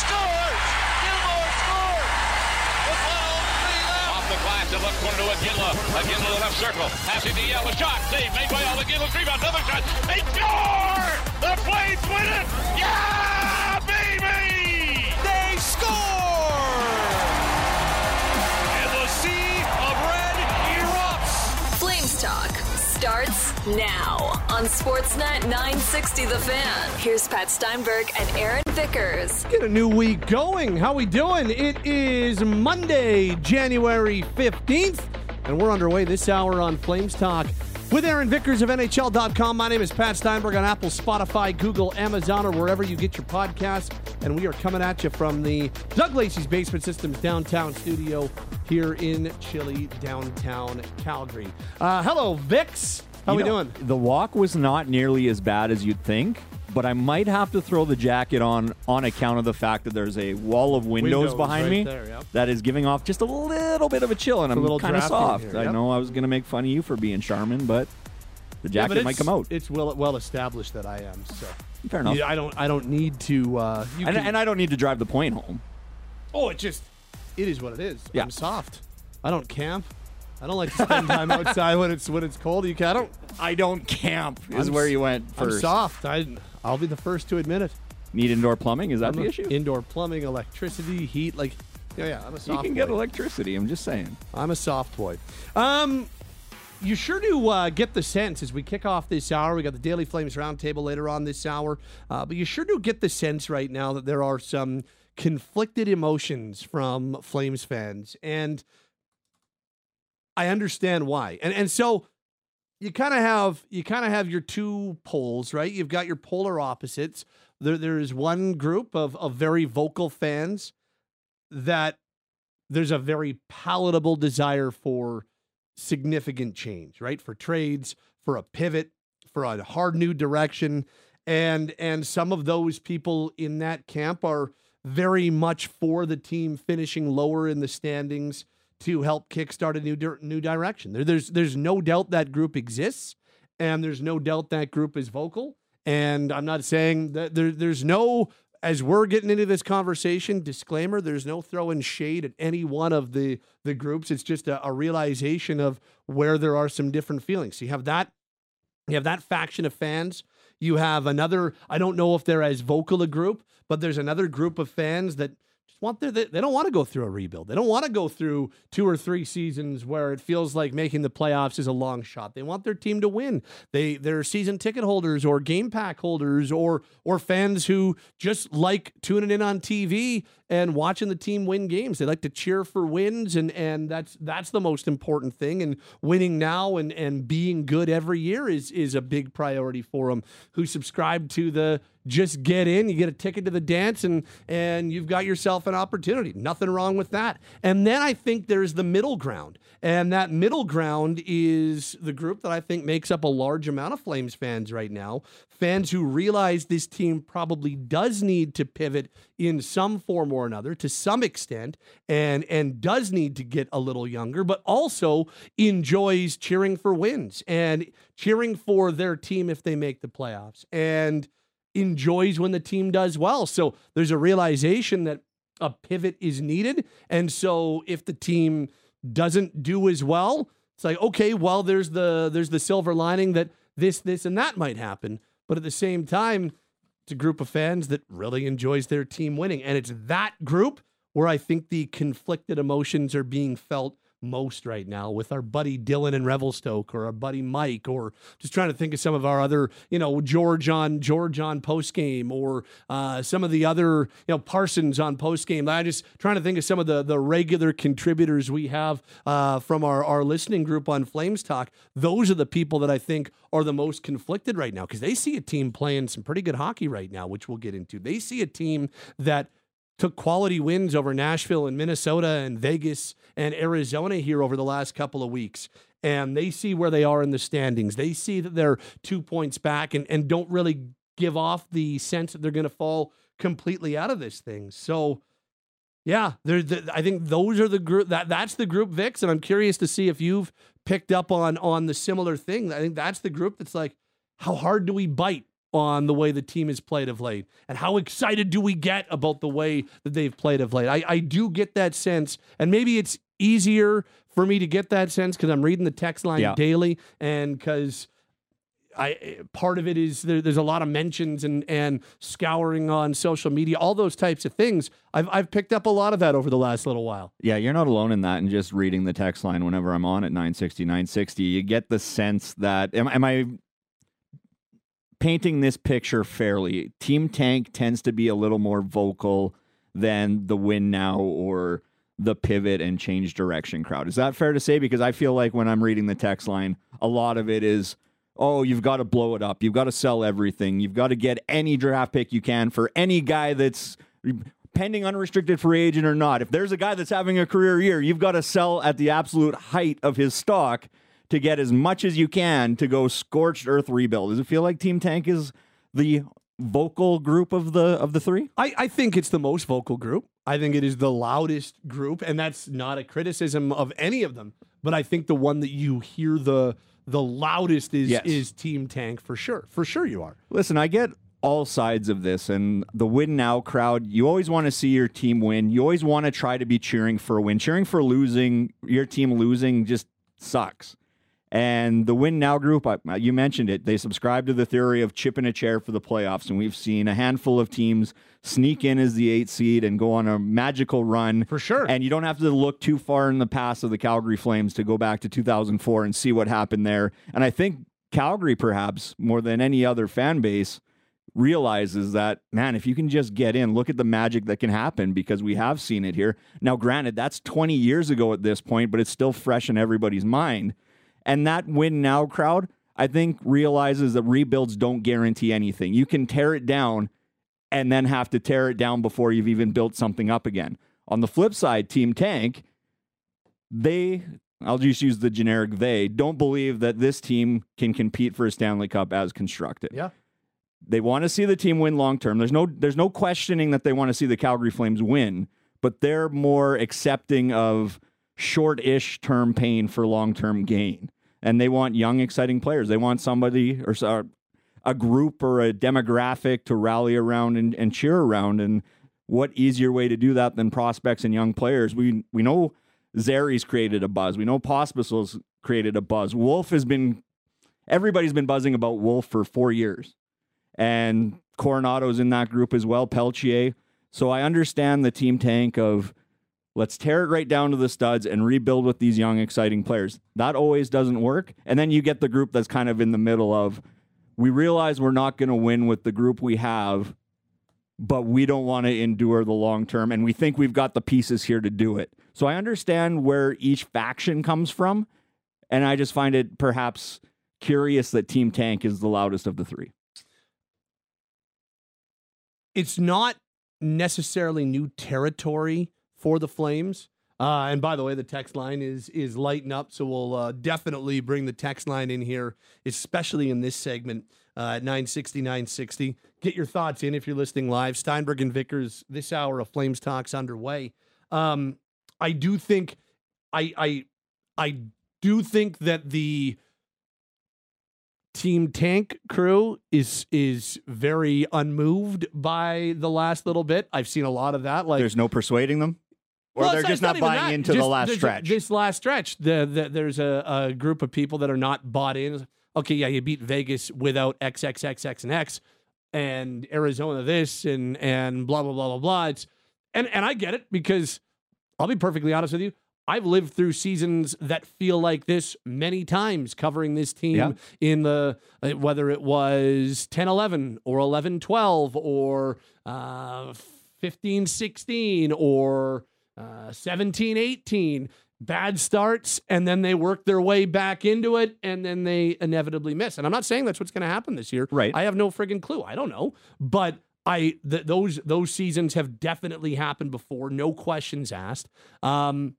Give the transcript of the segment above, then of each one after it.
scores! Gilmore scores! With 103 left. Off the glass, the left corner to Iginla. Iginla to the left circle. Passing to Yelle. A shot. Save made by Alva. Iginla's rebound. Another shot. They score! The Flames win it! Yeah, baby! They score! And the sea of red erupts. Flames Talk starts now on Sportsnet 960 The Fan. Here's Pat Steinberg and Aaron Vickers. Get a new week going. How we doing? It is Monday, January 15th, and we're underway this hour on Flames Talk with Aaron Vickers of NHL.com. My name is Pat Steinberg on Apple, Spotify, Google, Amazon, or wherever you get your podcasts. And we are coming at you from the Doug Lacey's Basement Systems downtown studio here in chilly downtown Calgary. Uh, hello, Vix. How You we know, doing? The walk was not nearly as bad as you'd think, but I might have to throw the jacket on on account of the fact that there's a wall of windows, Windows behind right me there, yep. that is giving off just a little bit of a chill, and a I'm little kind of soft. here, I know I was going to make fun of you for being Charmin, but the Yeah, jacket but might come out. It's well well established that I am. So Fair enough. Yeah, I don't I don't need to. Uh, you and, can- and I don't need to drive the point home. Oh, it just it is what it is. Yeah. I'm soft. I don't camp. I don't like to spend time outside when it's when it's cold. You can I don't. I don't camp is I'm where you went first. I'm soft. I I'll be the first to admit it. Need indoor plumbing? Is that I'm the issue? Indoor plumbing, electricity, heat. Like, yeah, yeah. I'm a soft. you can boy. get electricity. I'm just saying. I'm a soft boy. Um, you sure do uh, get the sense as we kick off this hour. We got the Daily Flames roundtable later on this hour, uh, but you sure do get the sense right now that there are some conflicted emotions from Flames fans, and I understand why. And and so you kind of have you kind of have your two poles, right? You've got your polar opposites. There there is one group of of very vocal fans that there's a very palatable desire for significant change, right? For trades, for a pivot, for a hard new direction. And and some of those people in that camp are very much for the team finishing lower in the standings to help kickstart a new dir- new direction. There, there's there's no doubt that group exists, and there's no doubt that group is vocal. And I'm not saying that there, there's no as we're getting into this conversation, disclaimer, there's no throwing shade at any one of the the groups. It's just a, a realization of where there are some different feelings. You have that you have that faction of fans. You have another, I don't know if they're as vocal a group, but there's another group of fans that just want their, they, they don't want to go through a rebuild. They don't want to go through two or three seasons where it feels like making the playoffs is a long shot. They want their team to win. They they're season ticket holders or game pack holders or or fans who just like tuning in on TV and watching the team win games. They like to cheer for wins and and that's that's the most important thing and winning now and and being good every year is is a big priority for them who subscribe to the just get in, you get a ticket to the dance and and you've got yourself an opportunity. Nothing wrong with that. And then I think there's the middle ground. And that middle ground is the group that I think makes up a large amount of Flames fans right now. Fans who realize this team probably does need to pivot in some form or another to some extent and and does need to get a little younger, but also enjoys cheering for wins and cheering for their team if they make the playoffs. And enjoys when the team does well. So there's a realization that a pivot is needed. And so if the team doesn't do as well, it's like, okay, well, there's the there's the silver lining that this, this, and that might happen. But at the same time, it's a group of fans that really enjoys their team winning. And it's that group where I think the conflicted emotions are being felt most right now with our buddy Dylan in Revelstoke or our buddy Mike or just trying to think of some of our other, you know, George on George on post game or uh, some of the other, you know, Parsons on post game. I just trying to think of some of the the regular contributors we have uh, from our our listening group on Flames Talk. Those are the people that I think are the most conflicted right now because they see a team playing some pretty good hockey right now, which we'll get into. They see a team that took quality wins over Nashville and Minnesota and Vegas and Arizona here over the last couple of weeks. And they see where they are in the standings. They see that they're two points back and, and don't really give off the sense that they're going to fall completely out of this thing. So, yeah, the, I think those are the group that that's the group Vix, and I'm curious to see if you've picked up on on the similar thing. I think that's the group that's like, how hard do we bite on the way the team has played of late and how excited do we get about the way that they've played of late. I, I do get that sense, and maybe it's easier for me to get that sense because I'm reading the text line Yeah. daily and because. I part of it is there, there's a lot of mentions and and scouring on social media, all those types of things. I've I've picked up a lot of that over the last little while. Yeah, you're not alone in that. And just reading the text line whenever I'm on at 960, 960, you get the sense that, am, am I painting this picture fairly? Team Tank tends to be a little more vocal than the win now or the pivot and change direction crowd. Is that fair to say? Because I feel like when I'm reading the text line, a lot of it is, oh, you've got to blow it up. You've got to sell everything. You've got to get any draft pick you can for any guy that's pending unrestricted free agent or not. If there's a guy that's having a career year, you've got to sell at the absolute height of his stock to get as much as you can to go scorched earth rebuild. Does it feel like Team Tank is the vocal group of the of the three? I, I think it's the most vocal group. I think it is the loudest group, and that's not a criticism of any of them. But I think the one that you hear the the loudest is Yes. is Team Tank for sure. For sure, you are. Listen, I get all sides of this and the win now crowd. You always want to see your team win. You always want to try to be cheering for a win. Cheering for losing, your team losing just sucks. And the win now group, you mentioned it, they subscribe to the theory of chipping a chair for the playoffs. And we've seen a handful of teams sneak in as the eight seed and go on a magical run. For sure. And you don't have to look too far in the past of the Calgary Flames to go back to 2004 and see what happened there. And I think Calgary, perhaps more than any other fan base, realizes that, man, if you can just get in, look at the magic that can happen because we have seen it here. Now, granted, that's 20 years ago at this point, but it's still fresh in everybody's mind. And that win now crowd, I think, realizes that rebuilds don't guarantee anything. You can tear it down and then have to tear it down before you've even built something up again. On the flip side, Team Tank, they, I'll just use the generic they, don't believe that this team can compete for a Stanley Cup as constructed. Yeah. They want to see the team win long term. There's no there's no questioning that they want to see the Calgary Flames win, but they're more accepting of short-ish term pain for long-term gain. And they want young exciting players. They want somebody or a group or a demographic to rally around and, and cheer around and what easier way to do that than prospects and young players? We we know Zary's created a buzz. We know Pospisil's created a buzz. Wolf has been everybody's been buzzing about Wolf for 4 years and Coronato's in that group as well, Pelletier. So I understand the team tank of let's tear it right down to the studs and rebuild with these young, exciting players. That always doesn't work. And then you get the group that's kind of in the middle of we realize we're not going to win with the group we have, but we don't want to endure the long term. And we think we've got the pieces here to do it. So I understand where each faction comes from. And I just find it perhaps curious that Team Tank is the loudest of the three. it's not necessarily new territory for the Flames. Uh, and by the way, the text line is is lighting up, so we'll uh, definitely bring the text line in here, especially in this segment uh, at 960, 960. Get your thoughts in if you're listening live. Steinberg and Vickers, this hour of Flames Talks underway. Um, I do think, I I I do think that the Team Tank crew is is very unmoved by the last little bit. I've seen a lot of that. Like There's no persuading them? Or Well, they're just it's not buying that. into the last the- stretch. This last stretch, the, the, there's a, a group of people that are not bought in. Okay, yeah, you beat Vegas without XXXX and X, and Arizona this and and blah blah blah blah blah. It's and and I get it because I'll be perfectly honest with you. I've lived through seasons that feel like this many times covering this team Yeah. in the uh, whether it was 10 11 or 11 12 or uh 15 16 or uh 17 18 bad starts and then they work their way back into it and then they inevitably miss and i'm not saying that's what's going to happen this year Right. i have no friggin' clue i don't know but i th- those those seasons have definitely happened before no questions asked um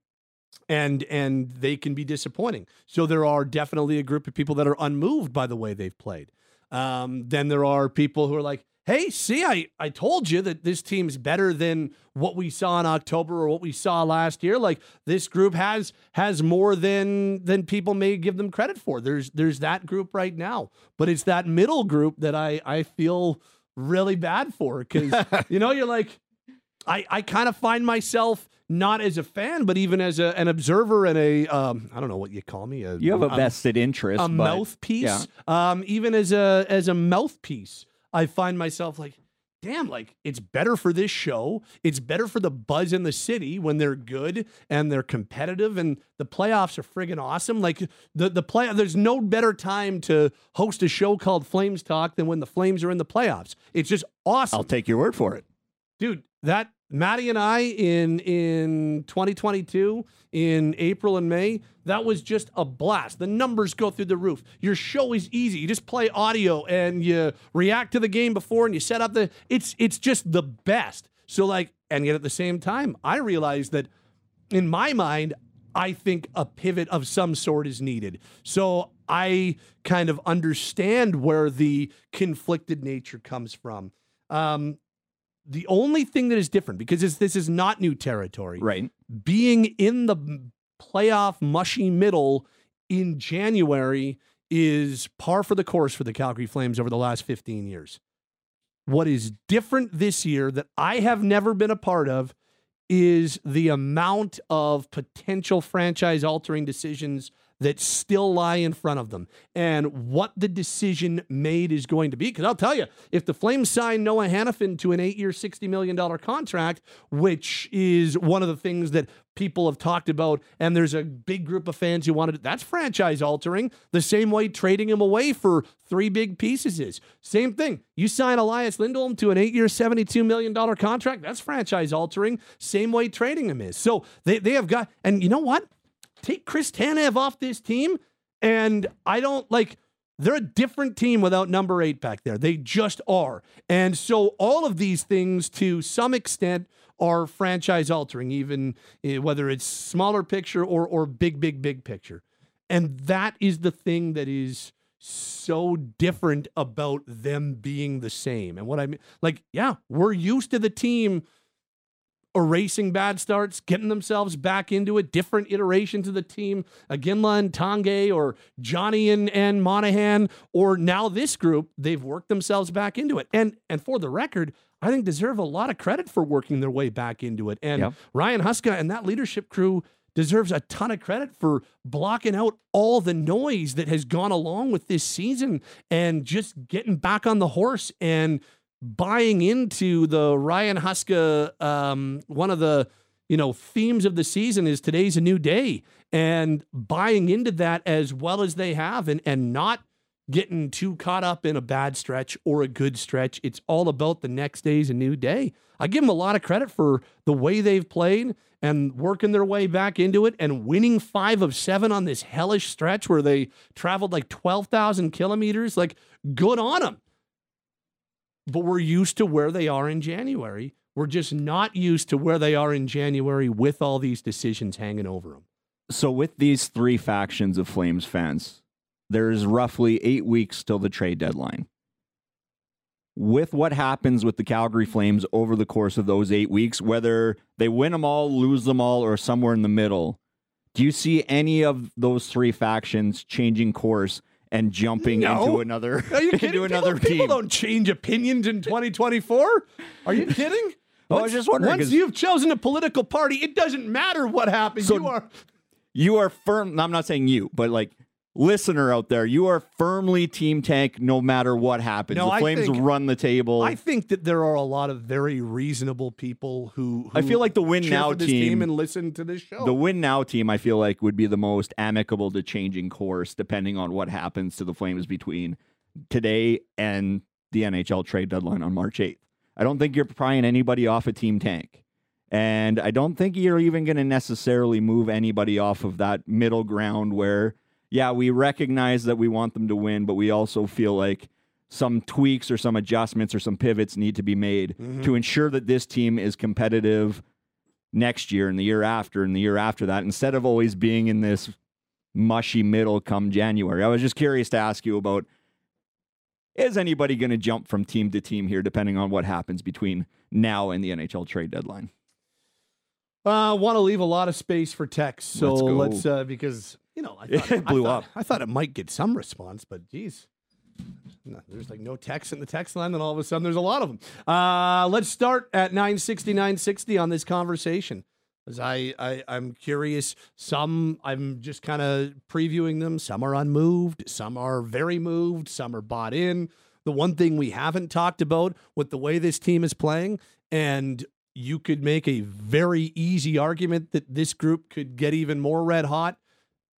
and and they can be disappointing. So there are definitely a group of people that are unmoved by the way they've played. Um, then there are people who are like, hey, see, I, I told you that this team's better than what we saw in October or what we saw last year. Like this group has has more than than people may give them credit for. There's there's that group right now, but it's that middle group that I I feel really bad for because you know you're like I I kind of find myself not as a fan, but even as a, an observer and a um, I don't know what you call me. A, You have a vested interest. a but- mouthpiece. yeah. Um, even as a as a mouthpiece, I find myself like, damn, like it's better for this show. It's better for the buzz in the city when they're good and they're competitive and the playoffs are friggin' awesome. Like the the play there's no better time to host a show called Flames Talk than when the Flames are in the playoffs. It's just awesome I'll take your word for it. dude that maddie and i in in 2022 in april and may that was just a blast the numbers go through the roof your show is easy you just play audio and you react to the game before and you set up the it's it's just the best so like and yet at the same time i realize that in my mind, I think a pivot of some sort is needed. So I kind of understand where the conflicted nature comes from. Um, the only thing that is different, because this, this is not new territory, Right. being in the playoff mushy middle in January is par for the course for the Calgary Flames over the last 15 years. What is different this year that I have never been a part of is the amount of potential franchise altering decisions that still lie in front of them and what the decision made is going to be. Because I'll tell you, if the Flames sign Noah Hanifin to an eight year, $60 million contract, which is one of the things that people have talked about, and there's a big group of fans who wanted it, that's franchise altering, the same way trading him away for three big pieces is. Same thing. You sign Elias Lindholm to an eight year, $72 million contract, that's franchise altering, same way trading him is. So they, they have got, and you know what? Take Chris Tanev off this team, and I don't like. They're a different team without number eight back there. They just are. And so all of these things, to some extent, are franchise altering, even eh, whether it's smaller picture or or big, big, big picture. And that is the thing that is so different about them being the same. And what I mean, like, yeah, we're used to the team erasing bad starts, getting themselves back into it, different iterations of the team, Iginla and Tanguay or Johnny and, and Monahan, or now this group, they've worked themselves back into it. And and for the record, I think deserve a lot of credit for working their way back into it. And Yep. Ryan Huska and that leadership crew deserves a ton of credit for blocking out all the noise that has gone along with this season and just getting back on the horse and buying into the Ryan Huska. Um, one of the you know themes of the season is today's a new day, and buying into that as well as they have, and and not getting too caught up in a bad stretch or a good stretch. It's all about the next day's a new day. I give them a lot of credit for the way they've played and working their way back into it and winning five of seven on this hellish stretch where they traveled like 12,000 kilometers. Like, good on them but we're used to where they are in January. We're just not used to where they are in January with all these decisions hanging over them. So, with these three factions of Flames fans, there's roughly eight weeks till the trade deadline. With what happens with the Calgary Flames over the course of those eight weeks, whether they win them all, lose them all, or somewhere in the middle, do you see any of those three factions changing course and jumping No. into another Are you kidding? into another people, team? people don't change opinions in 2024. Are you kidding? I Once- was just wondering, Once you've chosen a political party, it doesn't matter what happens. So- you are you are firm. I'm not saying you, but like listener out there, you are firmly team tank no matter what happens. No, the Flames think- run the table. I think that there are a lot of very reasonable people who, I feel like the win now this team- and listen to this show. the win now team, I feel like, would be the most amicable to changing course depending on what happens to the Flames between today and the NHL trade deadline on March 8th. I don't think you're prying anybody off a team tank. And I don't think you're even going to necessarily move anybody off of that middle ground where, yeah, we recognize that we want them to win, but we also feel like some tweaks or some adjustments or some pivots need to be made to ensure that this team is competitive next year and the year after and the year after that instead of always being in this mushy middle come January. I was just curious to ask you about is anybody going to jump from team to team here, depending on what happens between now and the NHL trade deadline? I uh, want to leave a lot of space for text, so Let's let's, uh, because you know I thought, It blew I thought, up. I thought it might get some response, but geez, no, there's like no text in the text line, and all of a sudden there's a lot of them. Uh, let's start at 960, 960 on this conversation. Because I, I, I'm curious. Some I'm just kind of previewing them. Some are unmoved. Some are very moved. Some are bought in. The one thing we haven't talked about with the way this team is playing, and you could make a very easy argument that this group could get even more red hot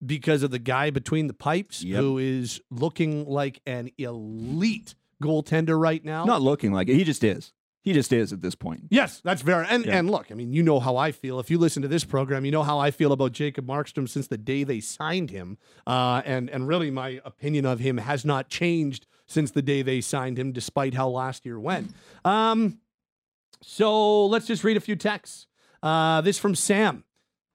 because of the guy between the pipes Yep. who is looking like an elite goaltender right now. Not looking like it. He just is. He just is at this point. Yes, that's very and Yeah. and look, I mean, you know how I feel. If you listen to this program, you know how I feel about Jacob Markstrom since the day they signed him. Uh, and and really, my opinion of him has not changed since the day they signed him, despite how last year went. Um, so let's just read a few texts. Uh, this from Sam.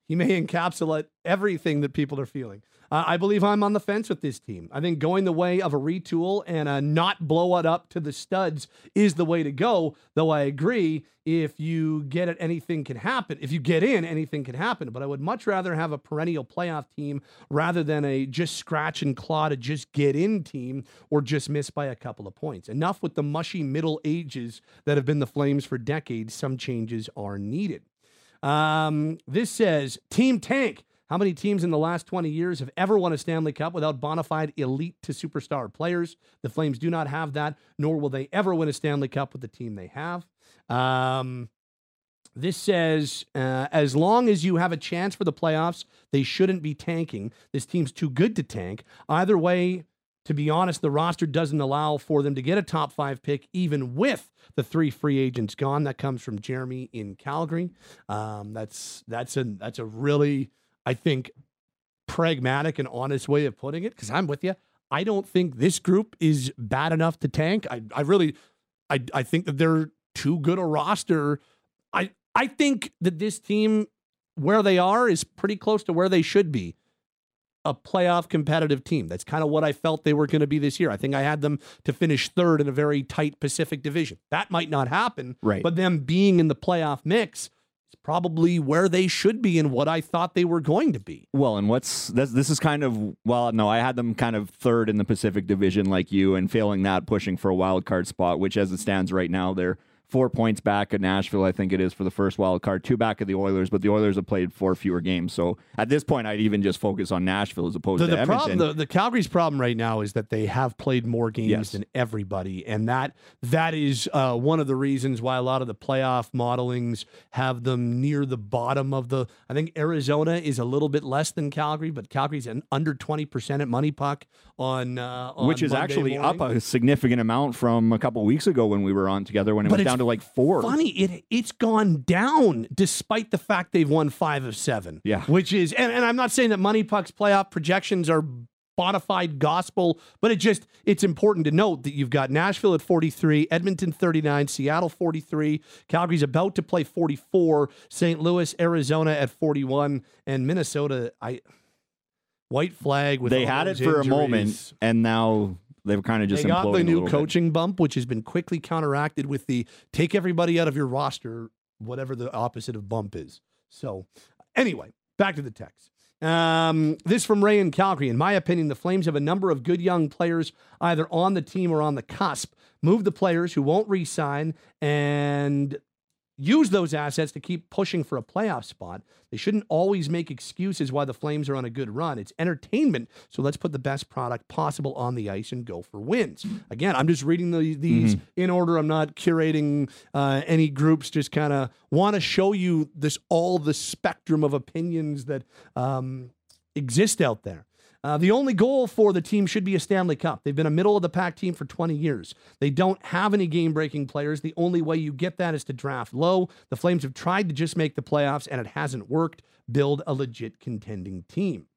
He may encapsulate everything that people are feeling. Uh, I believe I'm on the fence with this team. I think going the way of a retool and a not blow it up to the studs is the way to go. Though I agree, if you get it, anything can happen. If you get in, anything can happen. But I would much rather have a perennial playoff team rather than a just scratch and claw to just get in team or just miss by a couple of points. Enough with the mushy middle ages that have been the Flames for decades. Some changes are needed. Um, this says Team Tank. How many teams in the last 20 years have ever won a Stanley Cup without bona fide elite to superstar players? The Flames do not have that, nor will they ever win a Stanley Cup with the team they have. Um, this says, uh, as long as you have a chance for the playoffs, they shouldn't be tanking. This team's too good to tank. Either way, to be honest, the roster doesn't allow for them to get a top five pick, even with the three free agents gone. That comes from Jeremy in Calgary. Um, that's that's a that's a really, I think, pragmatic and honest way of putting it. Because I'm with you. I don't think this group is bad enough to tank. I I really, I I think that they're too good a roster. I I think that this team, where they are, is pretty close to where they should be a playoff competitive team. That's kind of what I felt they were going to be this year. I think I had them to finish third in a very tight Pacific division. That might not happen, Right. But them being in the playoff mix is probably where they should be and what I thought they were going to be. Well, and what's this? This is kind of well, no, I had them kind of third in the Pacific Division, like you, and failing that, pushing for a wild card spot. Which, as it stands right now, they're four points back at Nashville. I think it is for the first wild card, two back at the Oilers, but the Oilers have played four fewer games. So at this point, I'd even just focus on Nashville as opposed The, to the Edmonton. problem, the, the Calgary's problem right now is that they have played more games Yes. than everybody, and that that is uh, one of the reasons why a lot of the playoff modelings have them near the bottom of the. I think Arizona is a little bit less than Calgary, but Calgary's an under twenty percent at Money Puck on, uh, on which is Monday actually morning. up a significant amount from a couple weeks ago when we were on together when it But was it's down to like four. funny it it's gone down despite the fact they've won five of seven Yeah. which is and, and i'm not saying that money puck's playoff projections are bona fide gospel but it just it's important to note that you've got nashville at 43 edmonton 39 seattle 43 calgary's about to play 44 st louis arizona at 41 and minnesota i white flag with they had it for a moment, and now they've kind of just They got the new little bit. coaching bump, which has been quickly counteracted with the take everybody out of your roster, whatever the opposite of bump is. So, anyway, back to the text. Um, this from Ray in Calgary. In my opinion, the Flames have a number of good young players either on the team or on the cusp. Move the players who won't re sign and use those assets to keep pushing for a playoff spot. They shouldn't always make excuses why the Flames are on a good run. It's entertainment, so let's put the best product possible on the ice and go for wins. Again, I'm just reading the, these in order. I'm not curating uh, any groups. Just kind of want to show you this all the spectrum of opinions that um, exist out there. Uh, the only goal for the team should be a Stanley Cup. They've been a middle of the pack team for 20 years. They don't have any game breaking players. The only way you get that is to draft low. The Flames have tried to just make the playoffs and it hasn't worked. Build a legit contending team.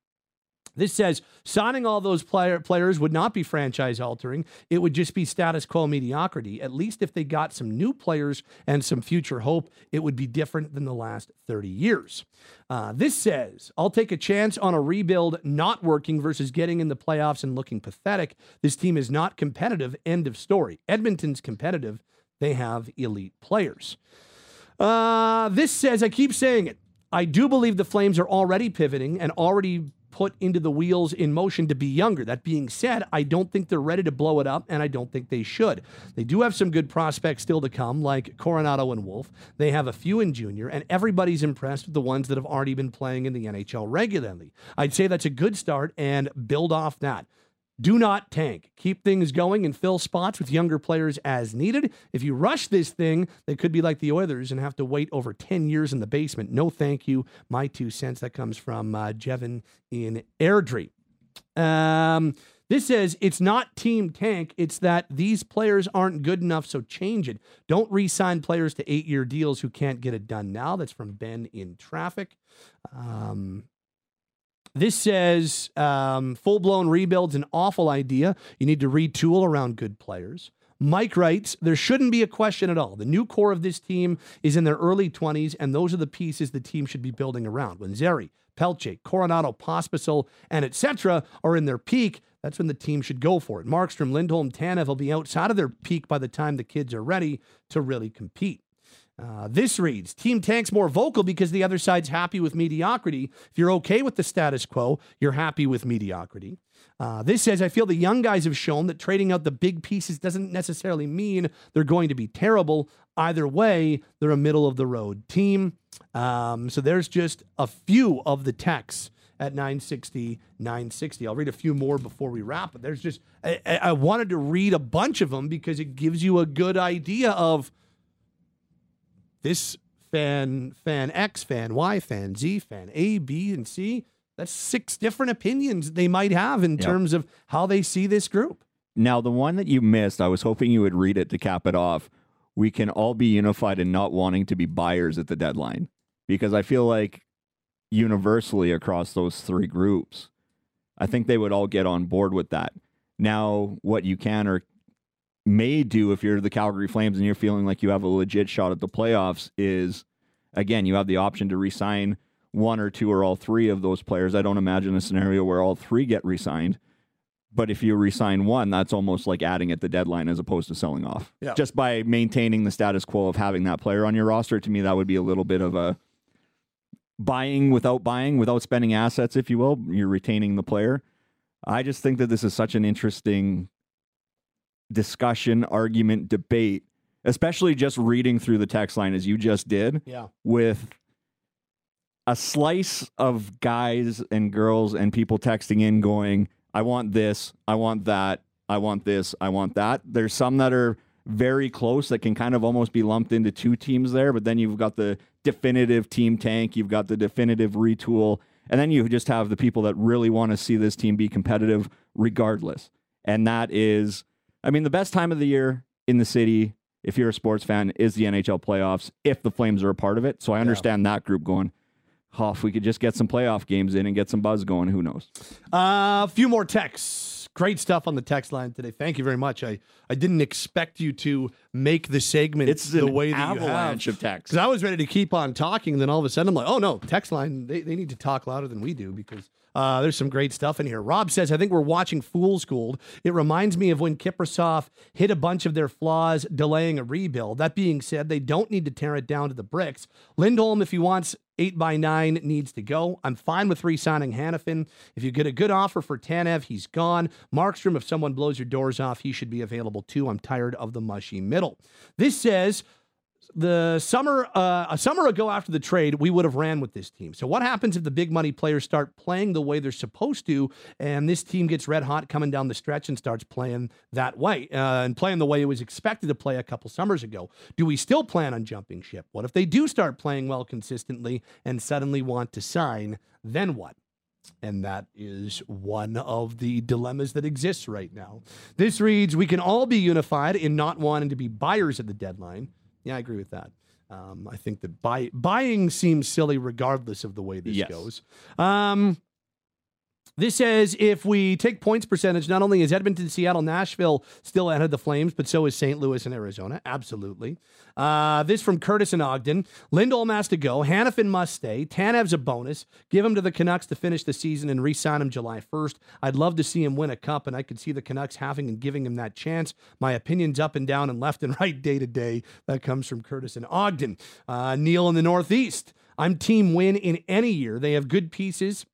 This says signing all those player, players would not be franchise altering. It would just be status quo mediocrity. At least if they got some new players and some future hope, it would be different than the last 30 years. Uh, this says I'll take a chance on a rebuild not working versus getting in the playoffs and looking pathetic. This team is not competitive. End of story. Edmonton's competitive. They have elite players. Uh, this says I keep saying it. I do believe the Flames are already pivoting and already put into the wheels in motion to be younger. That being said, I don't think they're ready to blow it up, and I don't think they should. They do have some good prospects still to come, like Coronato and Wolf. They have a few in junior, and everybody's impressed with the ones that have already been playing in the NHL regularly. I'd say that's a good start and build off that. Do not tank. Keep things going and fill spots with younger players as needed. If you rush this thing, they could be like the Oilers and have to wait over 10 years in the basement. No thank you. My two cents. That comes from uh, Jevin in Airdrie. Um, this says it's not team tank. It's that these players aren't good enough, so change it. Don't re sign players to eight year deals who can't get it done now. That's from Ben in traffic. Um, this says um, full blown rebuild's an awful idea. You need to retool around good players. Mike writes, there shouldn't be a question at all. The new core of this team is in their early 20s, and those are the pieces the team should be building around. When Zary, Pelche, Coronato, Pospisil, and etc. are in their peak, that's when the team should go for it. Markstrom, Lindholm, Tanev will be outside of their peak by the time the kids are ready to really compete. Uh, this reads Team Tank's more vocal because the other side's happy with mediocrity. If you're okay with the status quo, you're happy with mediocrity. Uh, this says I feel the young guys have shown that trading out the big pieces doesn't necessarily mean they're going to be terrible. Either way, they're a middle of the road team. Um, so there's just a few of the texts at 960, 960. I'll read a few more before we wrap, but there's just, I, I wanted to read a bunch of them because it gives you a good idea of this fan, fan X, fan Y, fan Z, fan A, B, and C. That's six different opinions they might have in Yep. terms of how they see this group. Now, the one that you missed, I was hoping you would read it to cap it off. We can all be unified in not wanting to be buyers at the deadline because I feel like universally across those three groups, I think they would all get on board with that. Now, what you can or may do if you're the Calgary Flames and you're feeling like you have a legit shot at the playoffs is again, you have the option to resign one or two or all three of those players. I don't imagine a scenario where all three get re-signed. But if you resign one, that's almost like adding at the deadline as opposed to selling off. Yeah. Just by maintaining the status quo of having that player on your roster, to me, that would be a little bit of a buying without buying, without spending assets, if you will. You're retaining the player. I just think that this is such an interesting discussion, argument, debate, especially just reading through the text line as you just did Yeah. with a slice of guys and girls and people texting in going, I want this, I want that, I want this, I want that. There's some that are very close that can kind of almost be lumped into two teams there, but then you've got the definitive team tank, you've got the definitive retool, and then you just have the people that really want to see this team be competitive regardless. And that is, I mean, the best time of the year in the city, if you're a sports fan, is the NHL playoffs if the Flames are a part of it. So I understand that group going, oh, if we could just get some playoff games in and get some buzz going, who knows? Uh, a few more texts. Great stuff on the text line today. Thank you very much. I, I didn't expect you to make the segment It's the way that you have. avalanche of texts. Because I was ready to keep on talking, and then all of a sudden I'm like, oh no, text line, they, they need to talk louder than we do because uh, there's some great stuff in here. Rob says, I think we're watching Fool's Gold. It reminds me of when Kiprusoff hit a bunch of their flaws, delaying a rebuild. That being said, they don't need to tear it down to the bricks. Lindholm, if he wants eight by nine, needs to go. I'm fine with re signing Hanifin. If you get a good offer for Tanev, he's gone. Markstrom, if someone blows your doors off, he should be available too. I'm tired of the mushy middle. This says, the summer uh, a summer ago after the trade, we would have ran with this team. So what happens if the big money players start playing the way they're supposed to, and this team gets red hot coming down the stretch and starts playing that way uh, and playing the way it was expected to play a couple summers ago? Do we still plan on jumping ship? What if they do start playing well consistently and suddenly want to sign? Then what? And that is one of the dilemmas that exists right now. This reads We can all be unified in not wanting to be buyers at the deadline. Yeah, I agree with that. Um, I think that buy, buying seems silly regardless of the way this Yes. goes. Um, This says if we take points percentage, not only is Edmonton, Seattle, Nashville still ahead of the Flames, but so is St. Louis and Arizona. Absolutely. Uh, this from Curtis and Ogden. Lindholm has to go. Hanifin must stay. Tanev's a bonus. Give him to the Canucks to finish the season and re sign him July 1st. I'd love to see him win a cup, and I could see the Canucks having and giving him that chance. My opinion's up and down and left and right day to day. That comes from Curtis and Ogden. Uh, Neil in the Northeast. I'm team win in any year. They have good pieces.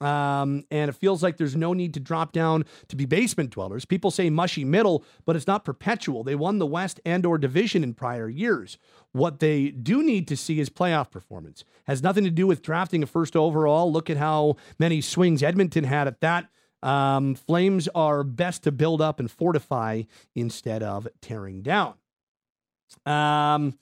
Um, and it feels like there's no need to drop down to be basement dwellers. People say mushy middle, but it's not perpetual. They won the West and or division in prior years. What they do need to see is playoff performance. Has nothing to do with drafting a first overall. Look at how many swings Edmonton had at that. Um, Flames are best to build up and fortify instead of tearing down. Um,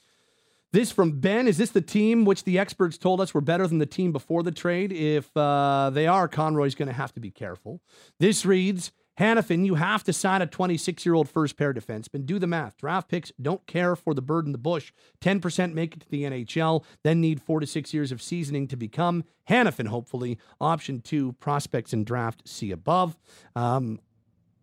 this from Ben. Is this the team which the experts told us were better than the team before the trade? If uh, they are, Conroy's going to have to be careful. This reads Hanifin, you have to sign a 26 year old first pair defenseman. Do the math. Draft picks don't care for the bird in the bush. 10% make it to the NHL, then need four to six years of seasoning to become Hanifin, hopefully. Option two, prospects and draft, see above. Um,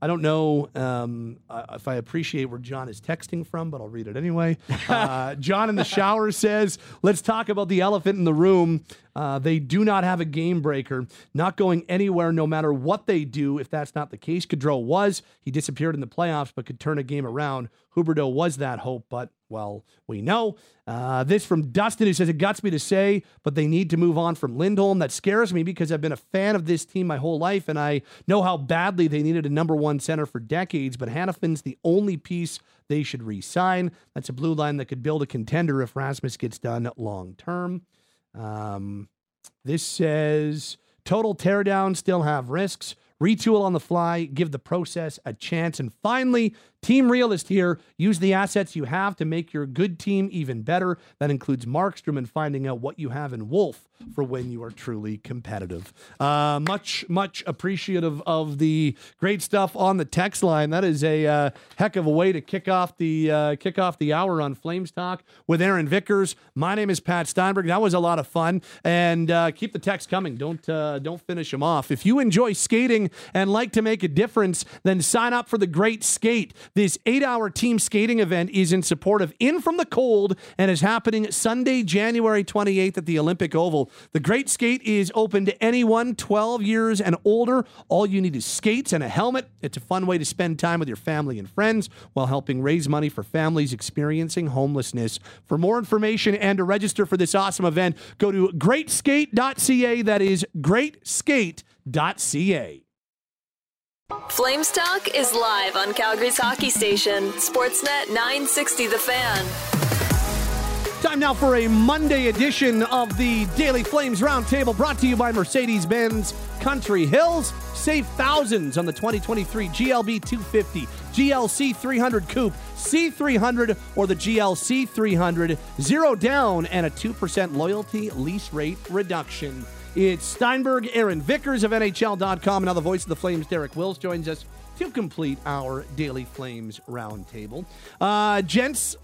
I don't know um, uh, if I appreciate where John is texting from, but I'll read it anyway. Uh, John in the shower says, Let's talk about the elephant in the room. Uh, they do not have a game breaker, not going anywhere no matter what they do. If that's not the case, Gaudreau was. He disappeared in the playoffs, but could turn a game around. Huberdeau was that hope, but well, we know. Uh, this from Dustin, who says it guts me to say, but they need to move on from Lindholm. That scares me because I've been a fan of this team my whole life, and I know how badly they needed a number one center for decades. But Hanifin's the only piece they should re-sign. That's a blue line that could build a contender if Rasmus gets done long term. Um, this says total teardown still have risks. Retool on the fly, give the process a chance. And finally, Team Realist here. Use the assets you have to make your good team even better. That includes Markstrom and finding out what you have in Wolf for when you are truly competitive. Uh, much, much appreciative of the great stuff on the text line. That is a uh, heck of a way to kick off the uh, kick off the hour on Flames Talk with Aaron Vickers. My name is Pat Steinberg. That was a lot of fun, and uh, keep the text coming. Don't uh, don't finish them off. If you enjoy skating and like to make a difference, then sign up for the Great Skate. This eight hour team skating event is in support of In From the Cold and is happening Sunday, January 28th at the Olympic Oval. The Great Skate is open to anyone 12 years and older. All you need is skates and a helmet. It's a fun way to spend time with your family and friends while helping raise money for families experiencing homelessness. For more information and to register for this awesome event, go to greatskate.ca. That is greatskate.ca. Flames Talk is live on Calgary's hockey station, Sportsnet 960 The Fan. Time now for a Monday edition of the Daily Flames Roundtable brought to you by Mercedes Benz Country Hills. Save thousands on the 2023 GLB 250, GLC 300 Coupe, C300, or the GLC 300. Zero down and a 2% loyalty lease rate reduction. It's Steinberg, Aaron Vickers of NHL.com, and now the voice of the Flames, Derek Wills, joins us to complete our Daily Flames roundtable. Uh, gents,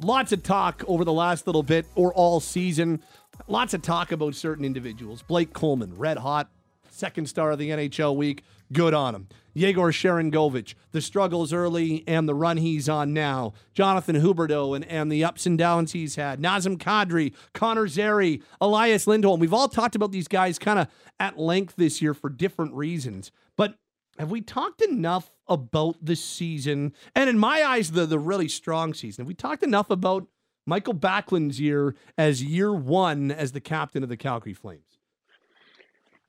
lots of talk over the last little bit or all season. Lots of talk about certain individuals. Blake Coleman, red hot, second star of the NHL week. Good on him. Yegor Sharangovich, the struggles early and the run he's on now. Jonathan Huberdeau and, and the ups and downs he's had. Nazem Kadri, Connor Zary, Elias Lindholm. We've all talked about these guys kind of at length this year for different reasons. But have we talked enough about this season? And in my eyes, the, the really strong season. Have we talked enough about Mikael Backlund's year as year one as the captain of the Calgary Flames?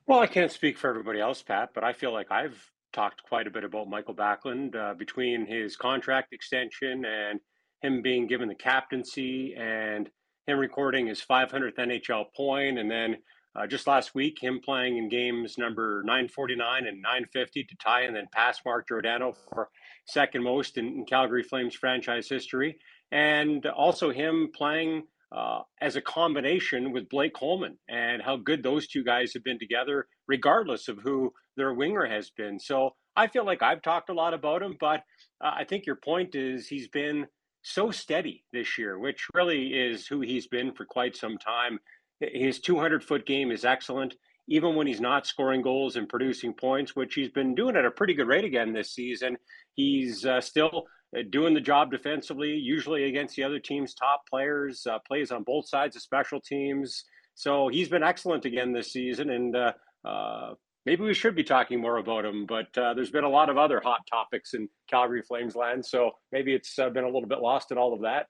Well, I can't speak for everybody else, Pat, but I feel like I've talked quite a bit about Mikael Backlund uh, between his contract extension and him being given the captaincy and him recording his 500th NHL point, and then uh, just last week him playing in games number 949 and 950 to tie and then pass Mark Giordano for second most in, in Calgary Flames franchise history, and also him playing uh, as a combination with Blake Coleman and how good those two guys have been together, regardless of who their winger has been. So I feel like I've talked a lot about him, but uh, I think your point is he's been so steady this year, which really is who he's been for quite some time. His 200 foot game is excellent. even when he's not scoring goals and producing points, which he's been doing at a pretty good rate again this season, he's uh, still doing the job defensively, usually against the other team's top players, uh, plays on both sides of special teams. So he's been excellent again this season, and uh, uh, maybe we should be talking more about him. But uh, there's been a lot of other hot topics in Calgary Flames land, so maybe it's been a little bit lost in all of that.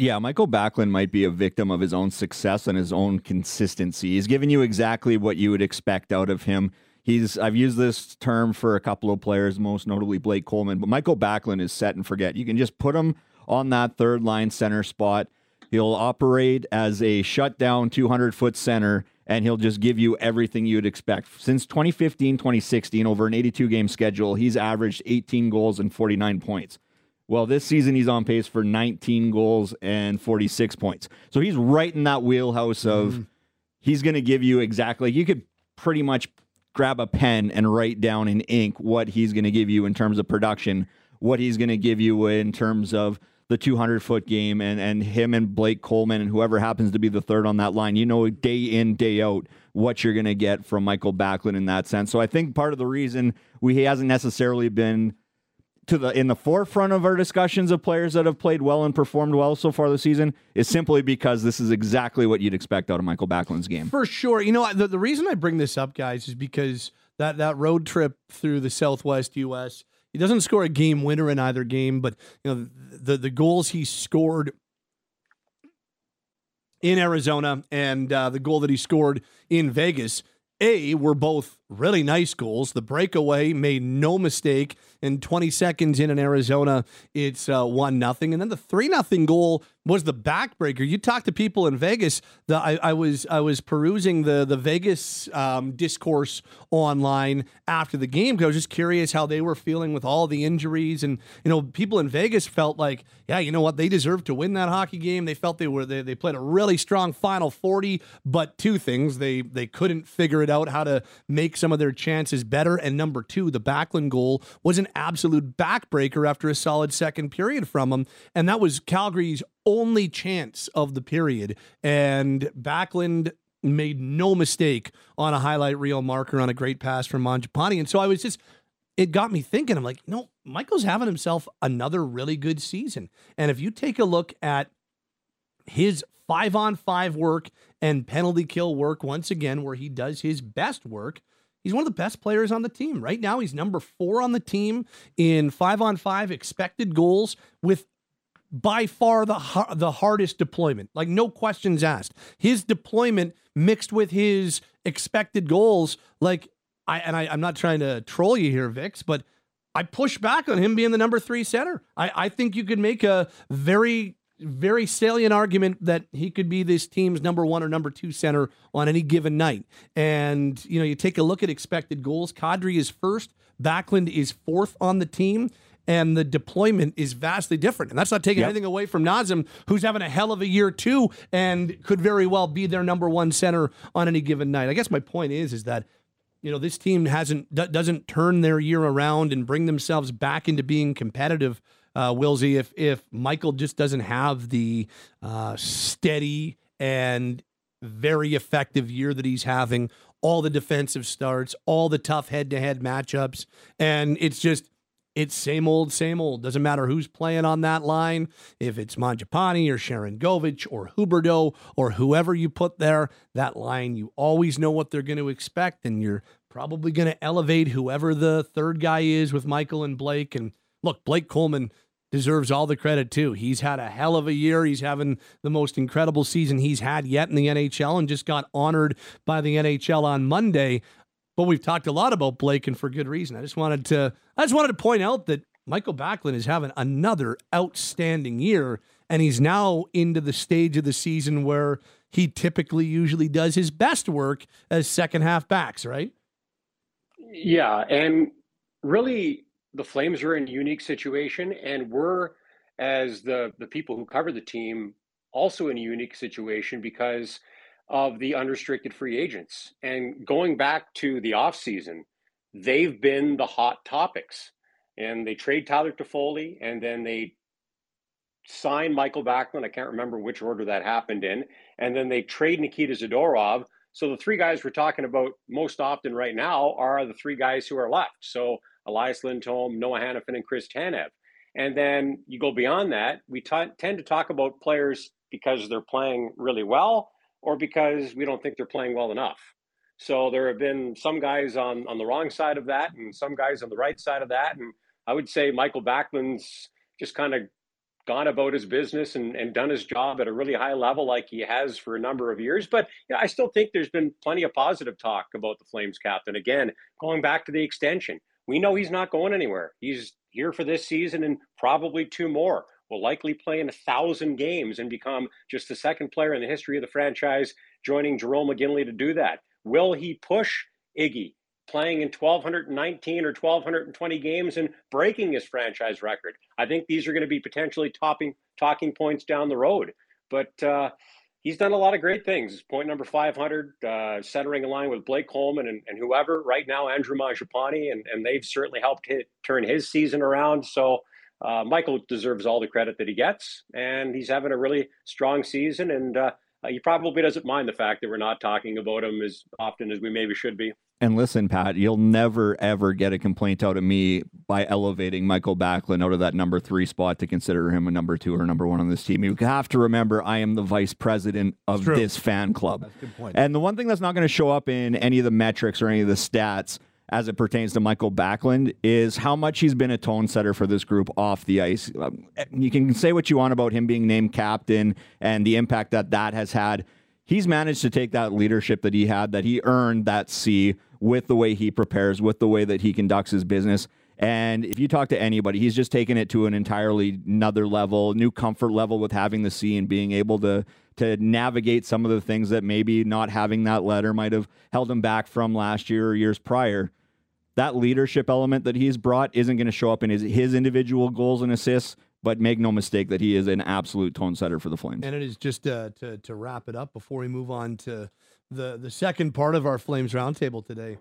Yeah, Mikael Backlund might be a victim of his own success and his own consistency. He's given you exactly what you would expect out of him. He's I've used this term for a couple of players, most notably Blake Coleman, but Mikael Backlund is set and forget. You can just put him on that third line center spot. He'll operate as a shutdown 200 foot center and he'll just give you everything you'd expect. Since 2015, 2016, over an 82 game schedule, he's averaged 18 goals and 49 points. Well, this season he's on pace for 19 goals and 46 points. So he's right in that wheelhouse of mm. he's going to give you exactly, you could pretty much grab a pen and write down in ink what he's going to give you in terms of production, what he's going to give you in terms of the 200 foot game, and, and him and Blake Coleman and whoever happens to be the third on that line. You know, day in, day out, what you're going to get from Mikael Backlund in that sense. So I think part of the reason we he hasn't necessarily been to the in the forefront of our discussions of players that have played well and performed well so far this season is simply because this is exactly what you'd expect out of Mikael Backlund's game. For sure. You know, the, the reason I bring this up, guys, is because that that road trip through the Southwest U.S. He doesn't score a game winner in either game, but you know the the goals he scored in Arizona and uh, the goal that he scored in Vegas. A were both really nice goals. The breakaway made no mistake. In 20 seconds in in Arizona, it's uh, one nothing, and then the three nothing goal was the backbreaker. You talk to people in Vegas. The, I, I was I was perusing the the Vegas um, discourse online after the game I was just curious how they were feeling with all the injuries, and you know people in Vegas felt like, yeah, you know what, they deserved to win that hockey game. They felt they were they, they played a really strong final 40, but two things they they couldn't figure it out how to make some of their chances better, and number two, the Backlund goal was an absolute backbreaker after a solid second period from them, and that was Calgary's only chance of the period. And Backlund made no mistake on a highlight reel marker on a great pass from Mangiapane. And so I was just, it got me thinking. I'm like, no, Mikael's having himself another really good season. And if you take a look at his five on five work and penalty kill work, once again, where he does his best work, He's one of the best players on the team. Right now, he's number four on the team in five on five expected goals with by far the the hardest deployment. Like no questions asked. His deployment mixed with his expected goals. Like I and I, I'm not trying to troll you here, Vix, but I push back on him being the number three center. I, I think you could make a very very salient argument that he could be this team's number one or number two center on any given night. And you know, you take a look at expected goals. Kadri is first. Backlund is fourth on the team and the deployment is vastly different. And that's not taking yep. anything away from Nazem, who's having a hell of a year too, and could very well be their number one center on any given night. I guess my point is, is that you know this team hasn't doesn't turn their year around and bring themselves back into being competitive. Uh, Wilsey, if if Mikael just doesn't have the uh, steady and very effective year that he's having, all the defensive starts, all the tough head to head matchups, and it's just it's same old, same old. Doesn't matter who's playing on that line. If it's Mangiapane or Sharangovich or Huberdeau or whoever you put there, that line, you always know what they're going to expect. And you're probably going to elevate whoever the third guy is with Mikael and Blake. And look, Blake Coleman deserves all the credit too. He's had a hell of a year. He's having the most incredible season he's had yet in the NHL and just got honored by the NHL on Monday. But we've talked a lot about Blake and for good reason. I just wanted to I just wanted to point out that Michael Backlund is having another outstanding year and he's now into the stage of the season where he typically usually does his best work as second half backs, right? Yeah, and really the Flames are in a unique situation and we're as the the people who cover the team also in a unique situation because of the unrestricted free agents. And going back to the offseason, they've been the hot topics. And they trade Tyler Toffoli and then they sign Mikael Backlund. I can't remember which order that happened in. And then they trade Nikita Zadorov So the three guys we're talking about most often right now are the three guys who are left. So Elias Lindholm, Noah Hanifin, and Chris Tanev. And then you go beyond that, we t- tend to talk about players because they're playing really well or because we don't think they're playing well enough. So there have been some guys on, on the wrong side of that and some guys on the right side of that. And I would say Mikael Backlund's just kind of gone about his business and, and done his job at a really high level like he has for a number of years. But you know, I still think there's been plenty of positive talk about the Flames captain. Again, going back to the extension, we know he's not going anywhere. He's here for this season and probably two more. Will likely play in a thousand games and become just the second player in the history of the franchise, joining Jarome Iginla to do that. Will he push Iggy playing in 1,219 or 1,220 games and breaking his franchise record? I think these are going to be potentially topping talking points down the road. But uh, he's done a lot of great things. Point number 500, uh, centering a line with Blake Coleman and, and whoever. Right now, Andrew Mangiapane, and, and they've certainly helped hit, turn his season around. So uh, Mikael deserves all the credit that he gets, and he's having a really strong season. And uh, he probably doesn't mind the fact that we're not talking about him as often as we maybe should be. And listen, Pat, you'll never ever get a complaint out of me by elevating Mikael Backlund out of that number three spot to consider him a number two or number one on this team. You have to remember, I am the vice president of this fan club. That's a good point. And the one thing that's not going to show up in any of the metrics or any of the stats as it pertains to Mikael Backlund is how much he's been a tone setter for this group off the ice. Um, you can say what you want about him being named captain and the impact that that has had. He's managed to take that leadership that he had, that he earned that C with the way he prepares, with the way that he conducts his business. And if you talk to anybody, he's just taken it to an entirely another level, new comfort level with having the C and being able to to navigate some of the things that maybe not having that letter might have held him back from last year or years prior that leadership element that he's brought isn't going to show up in his, his individual goals and assists, but make no mistake that he is an absolute tone setter for the Flames. And it is just uh, to to wrap it up before we move on to the the second part of our Flames roundtable today.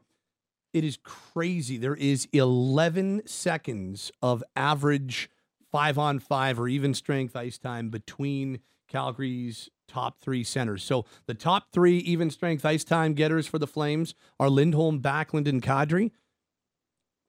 It is crazy. There is 11 seconds of average five on five or even strength ice time between Calgary's top three centers. So the top three even strength ice time getters for the Flames are Lindholm, Backlund, and Kadri.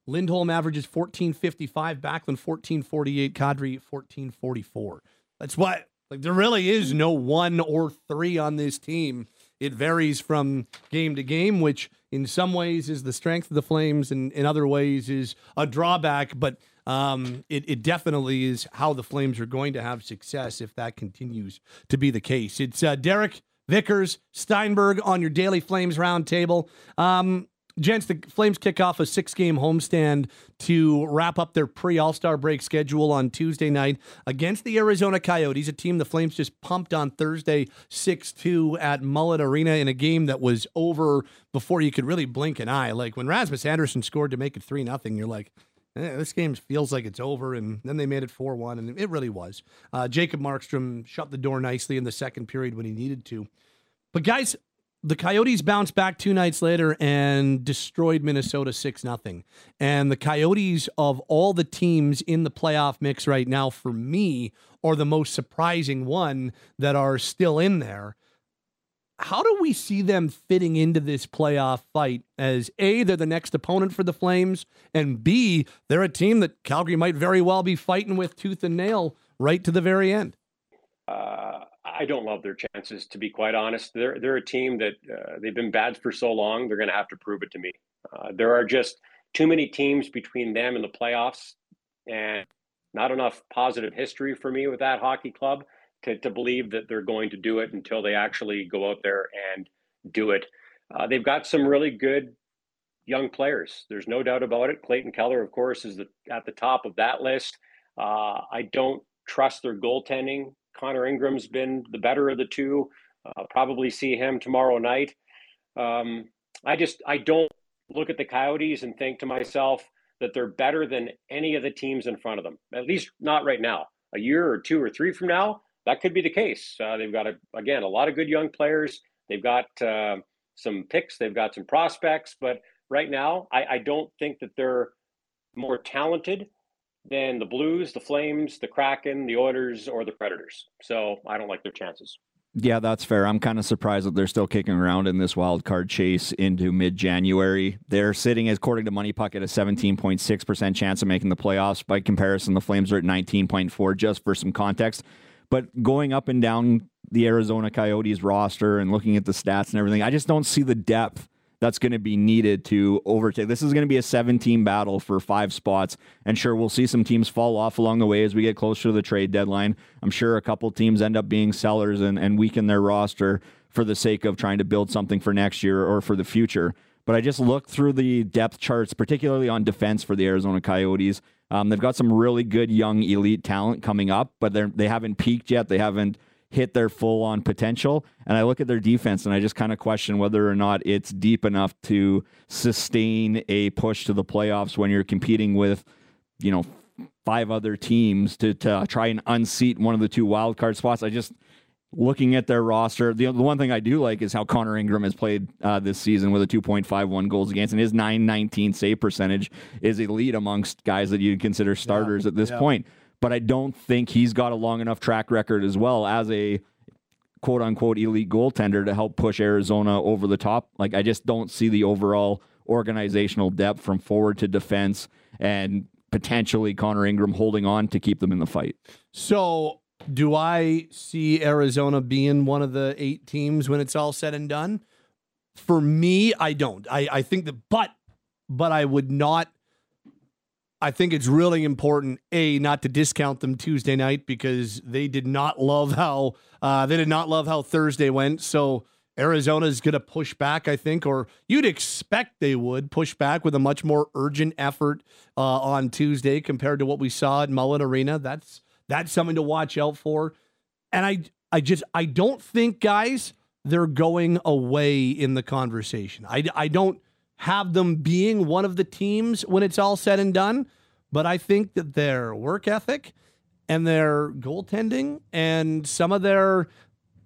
Lindholm averages 1455, Backlund 1448, Kadri 1444. That's what like there really is no one or three on this team. It varies from game to game, which in some ways is the strength of the Flames, and in other ways is a drawback. But um, it, it definitely is how the Flames are going to have success if that continues to be the case. It's uh, Derek Vickers Steinberg on your daily Flames roundtable. Um, Gents, the Flames kick off a six game homestand to wrap up their pre All Star break schedule on Tuesday night against the Arizona Coyotes, a team the Flames just pumped on Thursday 6 2 at Mullet Arena in a game that was over before you could really blink an eye. Like when Rasmus Andersson scored to make it 3 0, you're like, eh, this game feels like it's over. And then they made it 4 1, and it really was. Uh, Jacob Markstrom shut the door nicely in the second period when he needed to. But guys, the Coyotes bounced back two nights later and destroyed Minnesota 6 0. And the Coyotes, of all the teams in the playoff mix right now, for me, are the most surprising one that are still in there. How do we see them fitting into this playoff fight as A, they're the next opponent for the Flames, and B, they're a team that Calgary might very well be fighting with tooth and nail right to the very end? Uh, I don't love their chances, to be quite honest. They're they're a team that uh, they've been bad for so long. They're going to have to prove it to me. Uh, there are just too many teams between them and the playoffs, and not enough positive history for me with that hockey club to to believe that they're going to do it until they actually go out there and do it. Uh, they've got some really good young players. There's no doubt about it. Clayton Keller, of course, is the, at the top of that list. Uh, I don't trust their goaltending Connor Ingram's been the better of the two. Uh, probably see him tomorrow night. Um, I just I don't look at the Coyotes and think to myself that they're better than any of the teams in front of them. At least not right now. A year or two or three from now, that could be the case. Uh, they've got a, again a lot of good young players. They've got uh, some picks. They've got some prospects. But right now, I, I don't think that they're more talented than the Blues, the Flames, the Kraken, the Oilers, or the Predators. So I don't like their chances. Yeah, that's fair. I'm kind of surprised that they're still kicking around in this wild card chase into mid January. They're sitting, according to MoneyPuck, at a 17.6% chance of making the playoffs. By comparison, the Flames are at 19.4, just for some context. But going up and down the Arizona Coyotes roster and looking at the stats and everything, I just don't see the depth that's going to be needed to overtake. This is going to be a seven team battle for five spots. And sure, we'll see some teams fall off along the way as we get closer to the trade deadline. I'm sure a couple teams end up being sellers and, and weaken their roster for the sake of trying to build something for next year or for the future. But I just looked through the depth charts, particularly on defense for the Arizona Coyotes. Um, they've got some really good young elite talent coming up, but they they haven't peaked yet. They haven't hit their full on potential. And I look at their defense and I just kind of question whether or not it's deep enough to sustain a push to the playoffs when you're competing with, you know, five other teams to, to try and unseat one of the two wild card spots. I just looking at their roster, the, the one thing I do like is how Connor Ingram has played uh, this season with a 2.51 goals against, and his 919 save percentage is elite amongst guys that you'd consider starters yeah, at this yeah. point but I don't think he's got a long enough track record as well as a quote unquote elite goaltender to help push Arizona over the top. Like I just don't see the overall organizational depth from forward to defense and potentially Connor Ingram holding on to keep them in the fight. So, do I see Arizona being one of the eight teams when it's all said and done? For me, I don't. I, I think that, but, but I would not I think it's really important, A, not to discount them Tuesday night because they did not love how uh, they did not love how Thursday went. So Arizona is going to push back, I think, or you'd expect they would push back with a much more urgent effort uh, on Tuesday compared to what we saw at Mullet Arena. That's that's something to watch out for. And I I just I don't think guys they're going away in the conversation. I I don't have them being one of the teams when it's all said and done. But I think that their work ethic and their goaltending and some of their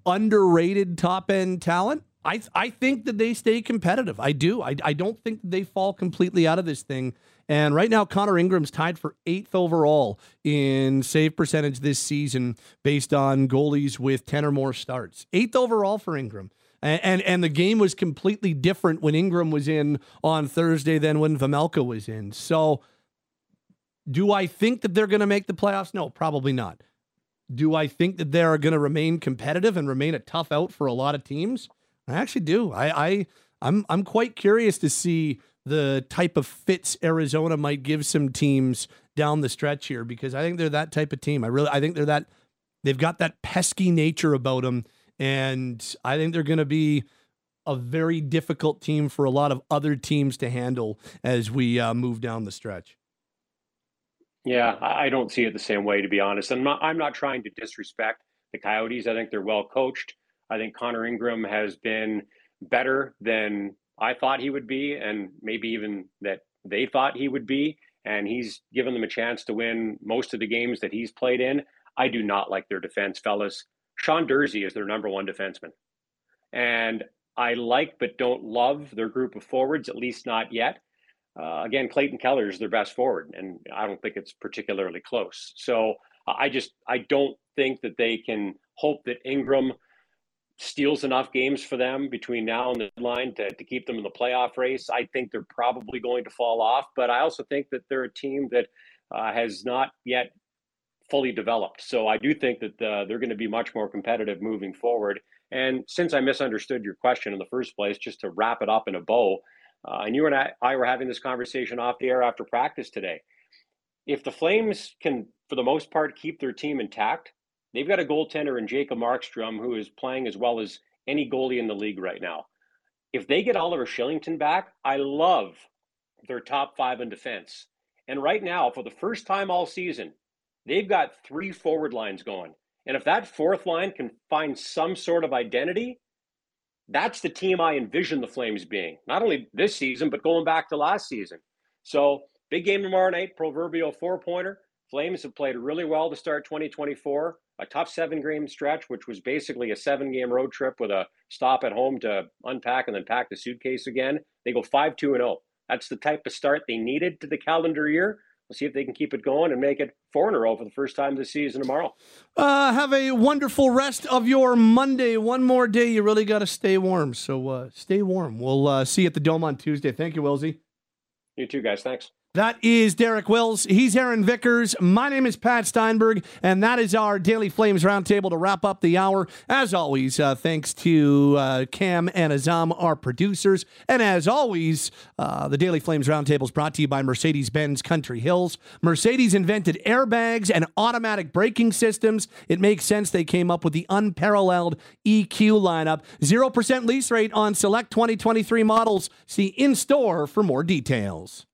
underrated top end talent, I I think that they stay competitive. I do. I, I don't think they fall completely out of this thing. And right now, Connor Ingram's tied for eighth overall in save percentage this season based on goalies with 10 or more starts. Eighth overall for Ingram. And, and, and the game was completely different when Ingram was in on Thursday than when Vejmelka was in. So do I think that they're going to make the playoffs? No, probably not. Do I think that they're going to remain competitive and remain a tough out for a lot of teams? I actually do. I, I I'm I'm quite curious to see the type of fits Arizona might give some teams down the stretch here because I think they're that type of team. I really I think they're that they've got that pesky nature about them and I think they're going to be a very difficult team for a lot of other teams to handle as we uh, move down the stretch. Yeah, I don't see it the same way, to be honest. I'm not. I'm not trying to disrespect the Coyotes. I think they're well coached. I think Connor Ingram has been better than I thought he would be, and maybe even that they thought he would be. And he's given them a chance to win most of the games that he's played in. I do not like their defense, fellas. Sean Durzi is their number one defenseman. And I like but don't love their group of forwards, at least not yet. Uh, again, Clayton Keller is their best forward, and I don't think it's particularly close. So I just I don't think that they can hope that Ingram steals enough games for them between now and the deadline to, to keep them in the playoff race. I think they're probably going to fall off, but I also think that they're a team that uh, has not yet fully developed. So I do think that uh, they're going to be much more competitive moving forward. And since I misunderstood your question in the first place, just to wrap it up in a bow, uh, and you and I, I were having this conversation off the air after practice today. If the Flames can, for the most part, keep their team intact, they've got a goaltender in Jacob Markstrom who is playing as well as any goalie in the league right now. If they get Oliver Kylington back, I love their top five in defense. And right now, for the first time all season, they've got three forward lines going. And if that fourth line can find some sort of identity, that's the team I envision the Flames being, not only this season, but going back to last season. So, big game tomorrow night, proverbial four pointer. Flames have played really well to start 2024. A tough seven game stretch, which was basically a seven game road trip with a stop at home to unpack and then pack the suitcase again. They go 5 2 and 0. That's the type of start they needed to the calendar year. We'll see if they can keep it going and make it four in a row for the first time this season tomorrow. Uh, have a wonderful rest of your Monday. One more day. You really got to stay warm. So uh, stay warm. We'll uh, see you at the Dome on Tuesday. Thank you, Wilsey. You too, guys. Thanks. That is Derek Wills. He's Aaron Vickers. My name is Pat Steinberg, and that is our Daily Flames Roundtable to wrap up the hour. As always, uh, thanks to uh, Cam and Azam, our producers. And as always, uh, the Daily Flames Roundtable is brought to you by Mercedes Benz Country Hills. Mercedes invented airbags and automatic braking systems. It makes sense they came up with the unparalleled EQ lineup. 0% lease rate on select 2023 models. See in store for more details.